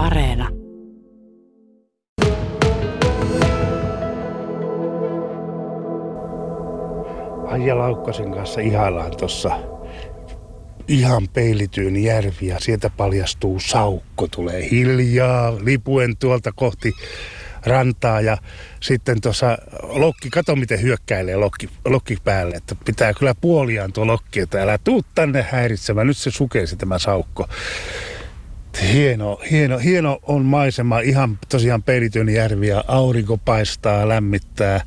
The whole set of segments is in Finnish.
Areena. Aija Laukkasen kanssa ihaillaan tuossa ihan peilityyn järvi ja sieltä paljastuu saukko. Tulee hiljaa lipuen tuolta kohti rantaa ja sitten tuossa lokki, kato miten hyökkäilee lokki, lokki päälle, että pitää kyllä puoliaan tuo lokki, että älä tuu tänne häiritsemään, nyt se sukeisi tämä saukko. Hieno, hieno, hieno on maisema, ihan tosiaan peilityn järvi ja aurinko paistaa, lämmittää.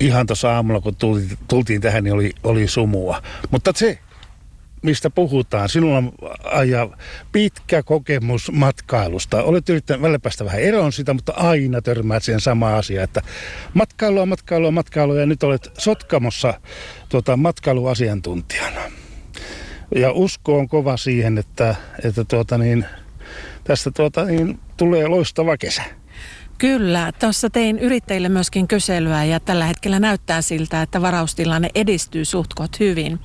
Ihan tuossa aamulla, kun tultiin, tultiin tähän, niin oli, oli sumua. Mutta se, mistä puhutaan. Sinulla on aja pitkä kokemus matkailusta. Olet yrittänyt välillä päästä vähän eroon sitä, mutta aina törmäät siihen sama asia, että matkailua, matkailua, matkailua ja nyt olet Sotkamossa tuota, matkailuasiantuntijana. Ja usko on kova siihen, että, että tuota niin, tästä tuota niin, tulee loistava kesä. Kyllä, tuossa tein yrittäjille myöskin kyselyä ja tällä hetkellä näyttää siltä, että varaustilanne edistyy suhtkot hyvin.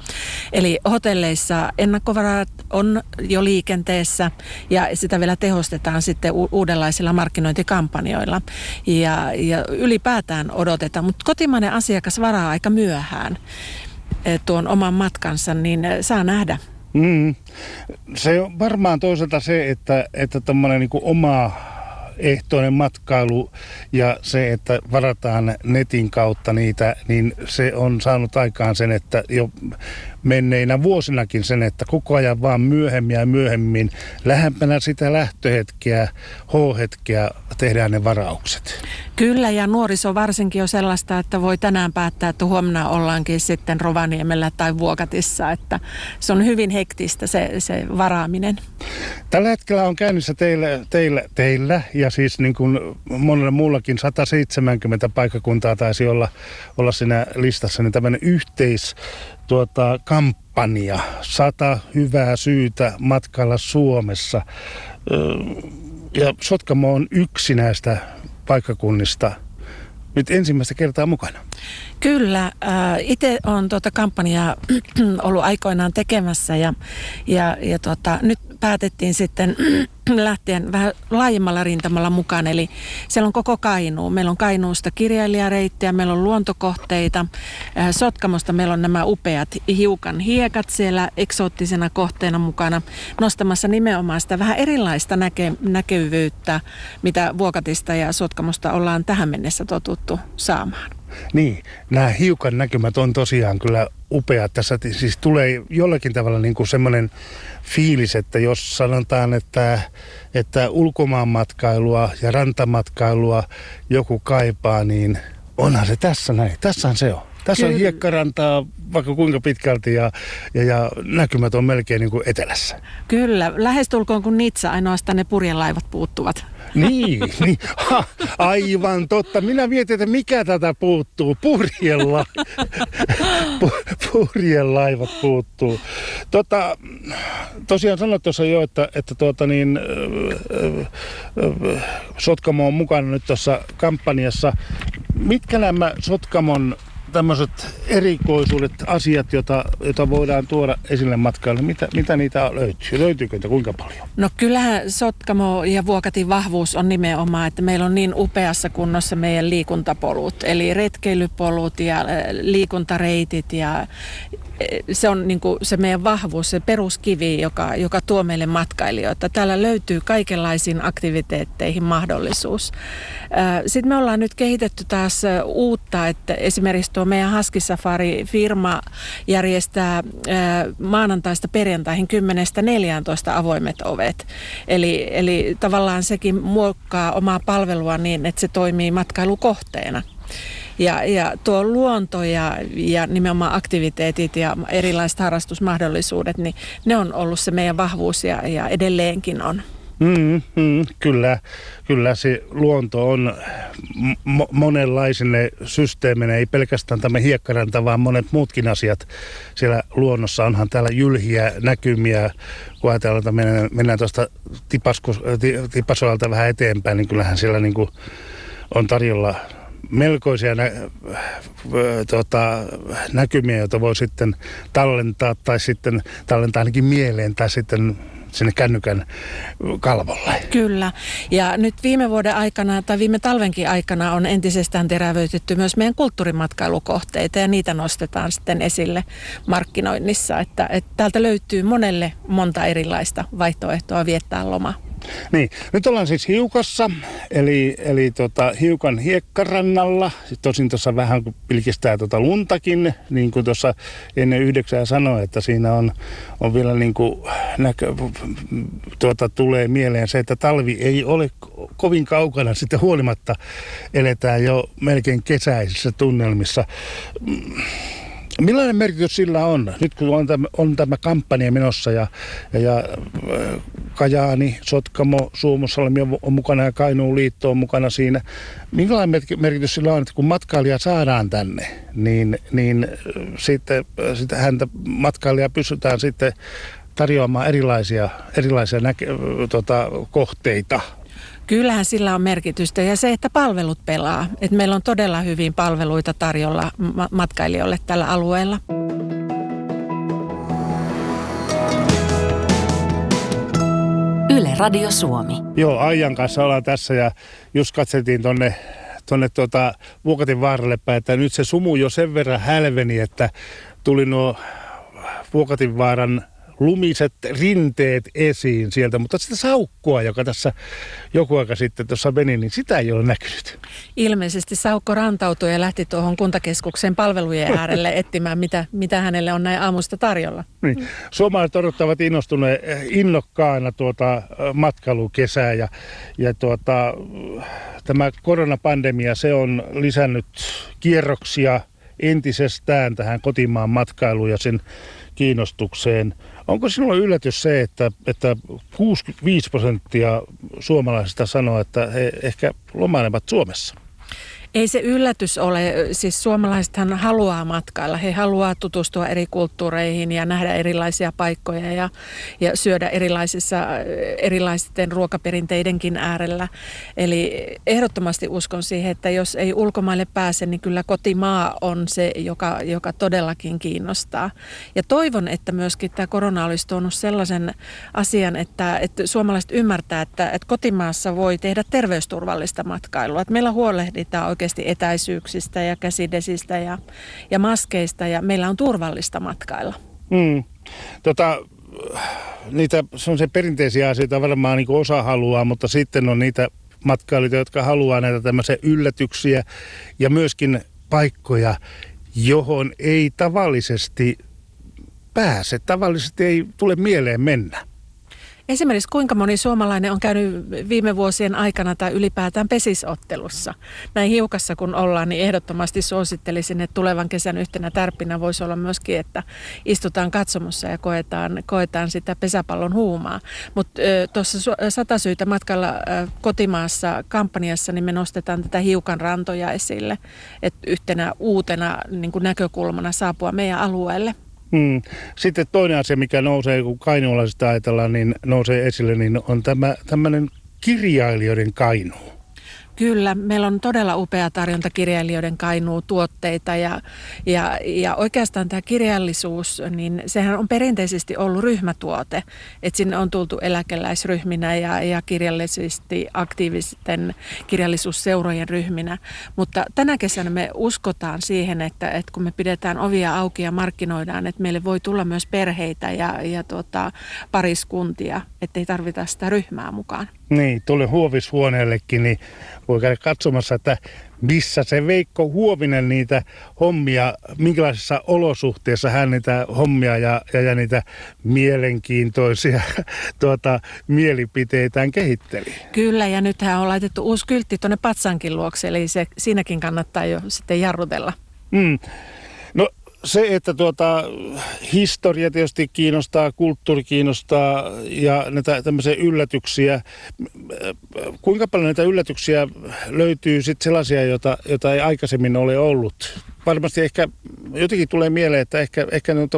Eli hotelleissa ennakkovarat on jo liikenteessä ja sitä vielä tehostetaan sitten u- uudenlaisilla markkinointikampanjoilla. Ja, ja ylipäätään odotetaan, mutta kotimainen asiakas varaa aika myöhään tuon oman matkansa, niin eh, saa nähdä. Mm. Se on varmaan toisaalta se, että, että niin oma ehtoinen matkailu ja se, että varataan netin kautta niitä, niin se on saanut aikaan sen, että jo menneinä vuosinakin sen, että koko ajan vaan myöhemmin ja myöhemmin lähempänä sitä lähtöhetkeä, H-hetkeä tehdään ne varaukset. Kyllä ja nuoriso varsinkin on sellaista, että voi tänään päättää, että huomenna ollaankin sitten Rovaniemellä tai Vuokatissa, että se on hyvin hektistä se, se varaaminen. Tällä hetkellä on käynnissä teillä, teillä, teillä ja siis niin kuin monella muullakin 170 paikkakuntaa taisi olla, olla siinä listassa, niin tämmöinen yhteis tuota, kampanja, sata hyvää syytä matkalla Suomessa. Ja Sotkamo on yksi näistä paikkakunnista nyt ensimmäistä kertaa mukana. Kyllä, äh, itse olen tuota kampanjaa ollut aikoinaan tekemässä ja, ja, ja tuota, nyt päätettiin sitten lähtien vähän laajemmalla rintamalla mukaan. Eli siellä on koko Kainuu. Meillä on Kainuusta kirjailijareittiä, meillä on luontokohteita. Äh, Sotkamosta meillä on nämä upeat hiukan hiekat siellä eksoottisena kohteena mukana nostamassa nimenomaan sitä vähän erilaista näke- näkyvyyttä, mitä Vuokatista ja Sotkamosta ollaan tähän mennessä totuttu saamaan. Niin, nämä hiukan näkymät on tosiaan kyllä upea. Tässä siis tulee jollakin tavalla niin kuin semmoinen fiilis, että jos sanotaan, että, että ulkomaanmatkailua ja rantamatkailua joku kaipaa, niin onhan se tässä näin. Tässähän se on. Tässä Kyllä. on hiekkarantaa vaikka kuinka pitkälti ja, ja, ja näkymät on melkein niin kuin etelässä. Kyllä, lähestulkoon kuin Nitsa, ainoastaan ne purjelaivat puuttuvat. Niin, niin. Ha, aivan totta. Minä mietin, että mikä tätä puuttuu. Purjella. Purjelaivat puuttuu. Tota, tosiaan sanoit tuossa jo, että, että tuota niin, Sotkamo on mukana nyt tuossa kampanjassa. Mitkä nämä Sotkamon tämmöiset erikoisuudet, asiat, joita, joita voidaan tuoda esille matkalle, mitä, mitä niitä löytyy? Löytyykö niitä kuinka paljon? No kyllähän Sotkamo ja Vuokatin vahvuus on nimenomaan, että meillä on niin upeassa kunnossa meidän liikuntapolut, eli retkeilypolut ja liikuntareitit ja se on niin kuin se meidän vahvuus, se peruskivi, joka, joka tuo meille matkailijoita. Täällä löytyy kaikenlaisiin aktiviteetteihin mahdollisuus. Sitten me ollaan nyt kehitetty taas uutta, että esimerkiksi tuo meidän Husky Safari-firma järjestää maanantaista perjantaihin 10-14 avoimet ovet. Eli, eli tavallaan sekin muokkaa omaa palvelua niin, että se toimii matkailukohteena. Ja, ja tuo luonto ja, ja nimenomaan aktiviteetit ja erilaiset harrastusmahdollisuudet, niin ne on ollut se meidän vahvuus ja, ja edelleenkin on. Mm, mm, kyllä, kyllä se luonto on mo- monenlaisille systeemille, ei pelkästään tämä hiekkaranta, vaan monet muutkin asiat siellä luonnossa. Onhan täällä jylhiä näkymiä, kun ajatellaan, että mennään, mennään tuosta tipasoalta vähän eteenpäin, niin kyllähän siellä niin kuin on tarjolla melkoisia nä, tota, näkymiä, joita voi sitten tallentaa tai sitten tallentaa ainakin mieleen tai sitten sinne kännykän kalvolle. Kyllä. Ja nyt viime vuoden aikana tai viime talvenkin aikana on entisestään terävöitetty myös meidän kulttuurimatkailukohteita ja niitä nostetaan sitten esille markkinoinnissa. Että, että täältä löytyy monelle monta erilaista vaihtoehtoa viettää loma. Niin, nyt ollaan siis hiukassa, eli, eli tota, hiukan hiekkarannalla. Tosin tuossa vähän pilkistää tota luntakin, niin kuin tuossa ennen yhdeksää sanoi, että siinä on, on vielä niin kuin näkö, tuota, tulee mieleen se, että talvi ei ole kovin kaukana. Sitten huolimatta eletään jo melkein kesäisissä tunnelmissa. Millainen merkitys sillä on, nyt kun on tämä, on tämä kampanja menossa ja, ja, ja Kajaani, Sotkamo, Suomussalmi on mukana ja Kainuun liitto on mukana siinä. Millainen merkitys sillä on, että kun matkailija saadaan tänne, niin, niin sitten, sitten häntä matkailijaa pystytään sitten tarjoamaan erilaisia, erilaisia näke, tota, kohteita Kyllähän sillä on merkitystä ja se, että palvelut pelaa. Että meillä on todella hyvin palveluita tarjolla matkailijoille tällä alueella. Yle Radio Suomi. Joo, Aijan kanssa ollaan tässä ja just katseltiin tonne tuonne tuota, Vuokatin vaaralle päin, että nyt se sumu jo sen verran hälveni, että tuli nuo Vuokatin vaaran lumiset rinteet esiin sieltä, mutta sitä saukkua, joka tässä joku aika sitten tuossa meni, niin sitä ei ole näkynyt. Ilmeisesti saukko rantautui ja lähti tuohon kuntakeskuksen palvelujen äärelle etsimään, mitä, mitä hänelle on näin aamusta tarjolla. Niin. Suomalaiset odottavat innostuneet innokkaana tuota matkailukesää ja, ja tuota, tämä koronapandemia, se on lisännyt kierroksia entisestään tähän kotimaan matkailuun ja sen kiinnostukseen. Onko sinulla yllätys se, että, että 65 prosenttia suomalaisista sanoo, että he ehkä lomailevat Suomessa? Ei se yllätys ole. Siis suomalaisethan haluaa matkailla. He haluaa tutustua eri kulttuureihin ja nähdä erilaisia paikkoja ja, ja syödä erilaisissa, erilaisten ruokaperinteidenkin äärellä. Eli ehdottomasti uskon siihen, että jos ei ulkomaille pääse, niin kyllä kotimaa on se, joka, joka todellakin kiinnostaa. Ja toivon, että myöskin tämä korona olisi tuonut sellaisen asian, että, että suomalaiset ymmärtää, että, että kotimaassa voi tehdä terveysturvallista matkailua. Että meillä huolehditaan oikeasti etäisyyksistä ja käsidesistä ja, ja maskeista ja meillä on turvallista matkailla. Mm. Tota, niitä se perinteisiä asioita varmaan niin osa haluaa, mutta sitten on niitä matkailijoita, jotka haluaa näitä tämmöisiä yllätyksiä ja myöskin paikkoja, johon ei tavallisesti pääse. Tavallisesti ei tule mieleen mennä. Esimerkiksi kuinka moni suomalainen on käynyt viime vuosien aikana tai ylipäätään pesisottelussa? Näin hiukassa kun ollaan, niin ehdottomasti suosittelisin, että tulevan kesän yhtenä tärppinä voisi olla myöskin, että istutaan katsomossa ja koetaan, koetaan sitä pesäpallon huumaa. Mutta tuossa sata syytä matkalla kotimaassa kampanjassa, niin me nostetaan tätä hiukan rantoja esille, että yhtenä uutena niin näkökulmana saapua meidän alueelle. Mm. Sitten toinen asia, mikä nousee, kun kainuulaisista ajatellaan, niin nousee esille, niin on tämä tämmöinen kirjailijoiden kainuu. Kyllä, meillä on todella upea tarjonta kirjailijoiden kainuu tuotteita ja, ja, ja oikeastaan tämä kirjallisuus, niin sehän on perinteisesti ollut ryhmätuote, että sinne on tultu eläkeläisryhminä ja, ja kirjallisesti aktiivisten kirjallisuusseurojen ryhminä, mutta tänä kesänä me uskotaan siihen, että, että kun me pidetään ovia auki ja markkinoidaan, että meille voi tulla myös perheitä ja, ja tuota, pariskuntia, ettei tarvita sitä ryhmää mukaan. Niin, tuolle huovishuoneellekin, niin voi käydä katsomassa, että missä se Veikko Huovinen niitä hommia, minkälaisissa olosuhteissa hän niitä hommia ja, ja, ja niitä mielenkiintoisia tuota, mielipiteitään kehitteli. Kyllä, ja nythän on laitettu uusi kyltti tuonne Patsankin luokse, eli se, siinäkin kannattaa jo sitten jarrutella. Mm. Se, että tuota, historia tietysti kiinnostaa, kulttuuri kiinnostaa ja näitä tämmöisiä yllätyksiä. Kuinka paljon näitä yllätyksiä löytyy sitten sellaisia, joita, joita ei aikaisemmin ole ollut? Varmasti ehkä jotenkin tulee mieleen, että ehkä, ehkä ne on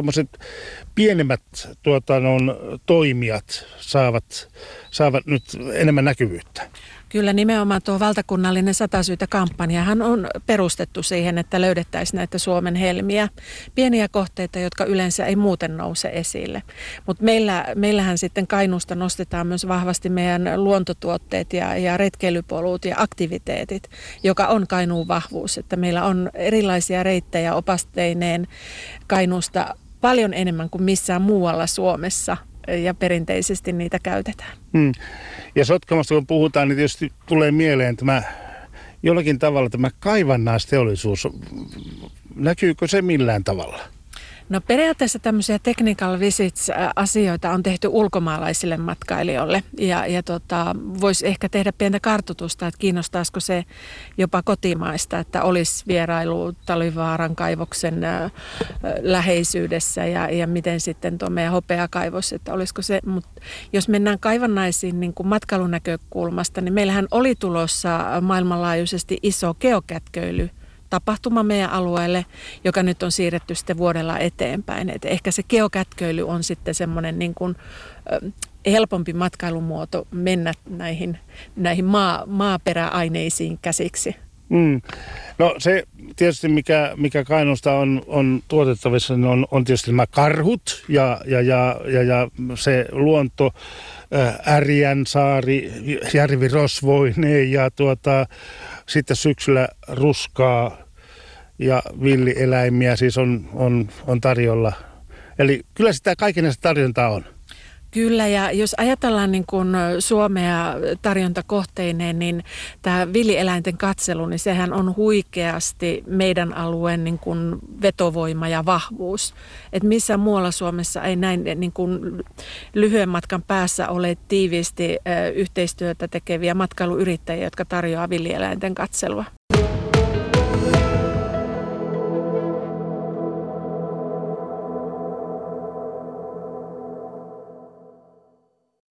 pienemmät tuota, on toimijat saavat, saavat nyt enemmän näkyvyyttä. Kyllä nimenomaan tuo valtakunnallinen satasyytä kampanjahan on perustettu siihen, että löydettäisiin näitä Suomen helmiä. Pieniä kohteita, jotka yleensä ei muuten nouse esille. Mutta meillä, meillähän sitten Kainuusta nostetaan myös vahvasti meidän luontotuotteet ja, ja retkeilypolut ja aktiviteetit, joka on Kainuun vahvuus. Että meillä on erilaisia reittejä opasteineen Kainuusta paljon enemmän kuin missään muualla Suomessa ja perinteisesti niitä käytetään. Hmm. Ja Sotkamosta kun puhutaan, niin tietysti tulee mieleen tämä jollakin tavalla tämä kaivannaisteollisuus. Näkyykö se millään tavalla? No periaatteessa tämmöisiä technical visits-asioita on tehty ulkomaalaisille matkailijoille. Ja, ja tota, voisi ehkä tehdä pientä kartoitusta, että kiinnostaisiko se jopa kotimaista, että olisi vierailu Talivaaran kaivoksen läheisyydessä ja, ja miten sitten tuo meidän hopeakaivos, että olisiko se, mutta jos mennään kaivannaisiin niin kuin matkailunäkökulmasta, niin meillähän oli tulossa maailmanlaajuisesti iso geokätköily – tapahtuma meidän alueelle, joka nyt on siirretty sitten vuodella eteenpäin. Et ehkä se geokätköily on sitten semmoinen niin kuin, helpompi matkailumuoto mennä näihin, näihin maa, maaperäaineisiin käsiksi. Mm. No se tietysti, mikä, mikä Kainuusta on, on tuotettavissa, niin on, on tietysti nämä karhut ja, ja, ja, ja, ja se luonto, Ärjän saari, järvi Rosvoineen ja tuota, sitten syksyllä ruskaa ja villieläimiä siis on, on, on tarjolla. Eli kyllä sitä kaikenlaista tarjontaa on. Kyllä, ja jos ajatellaan niin kuin Suomea tarjontakohteineen, niin tämä villieläinten katselu, niin sehän on huikeasti meidän alueen niin kuin vetovoima ja vahvuus. Et missä muualla Suomessa ei näin niin kuin lyhyen matkan päässä ole tiiviisti yhteistyötä tekeviä matkailuyrittäjiä, jotka tarjoaa villieläinten katselua.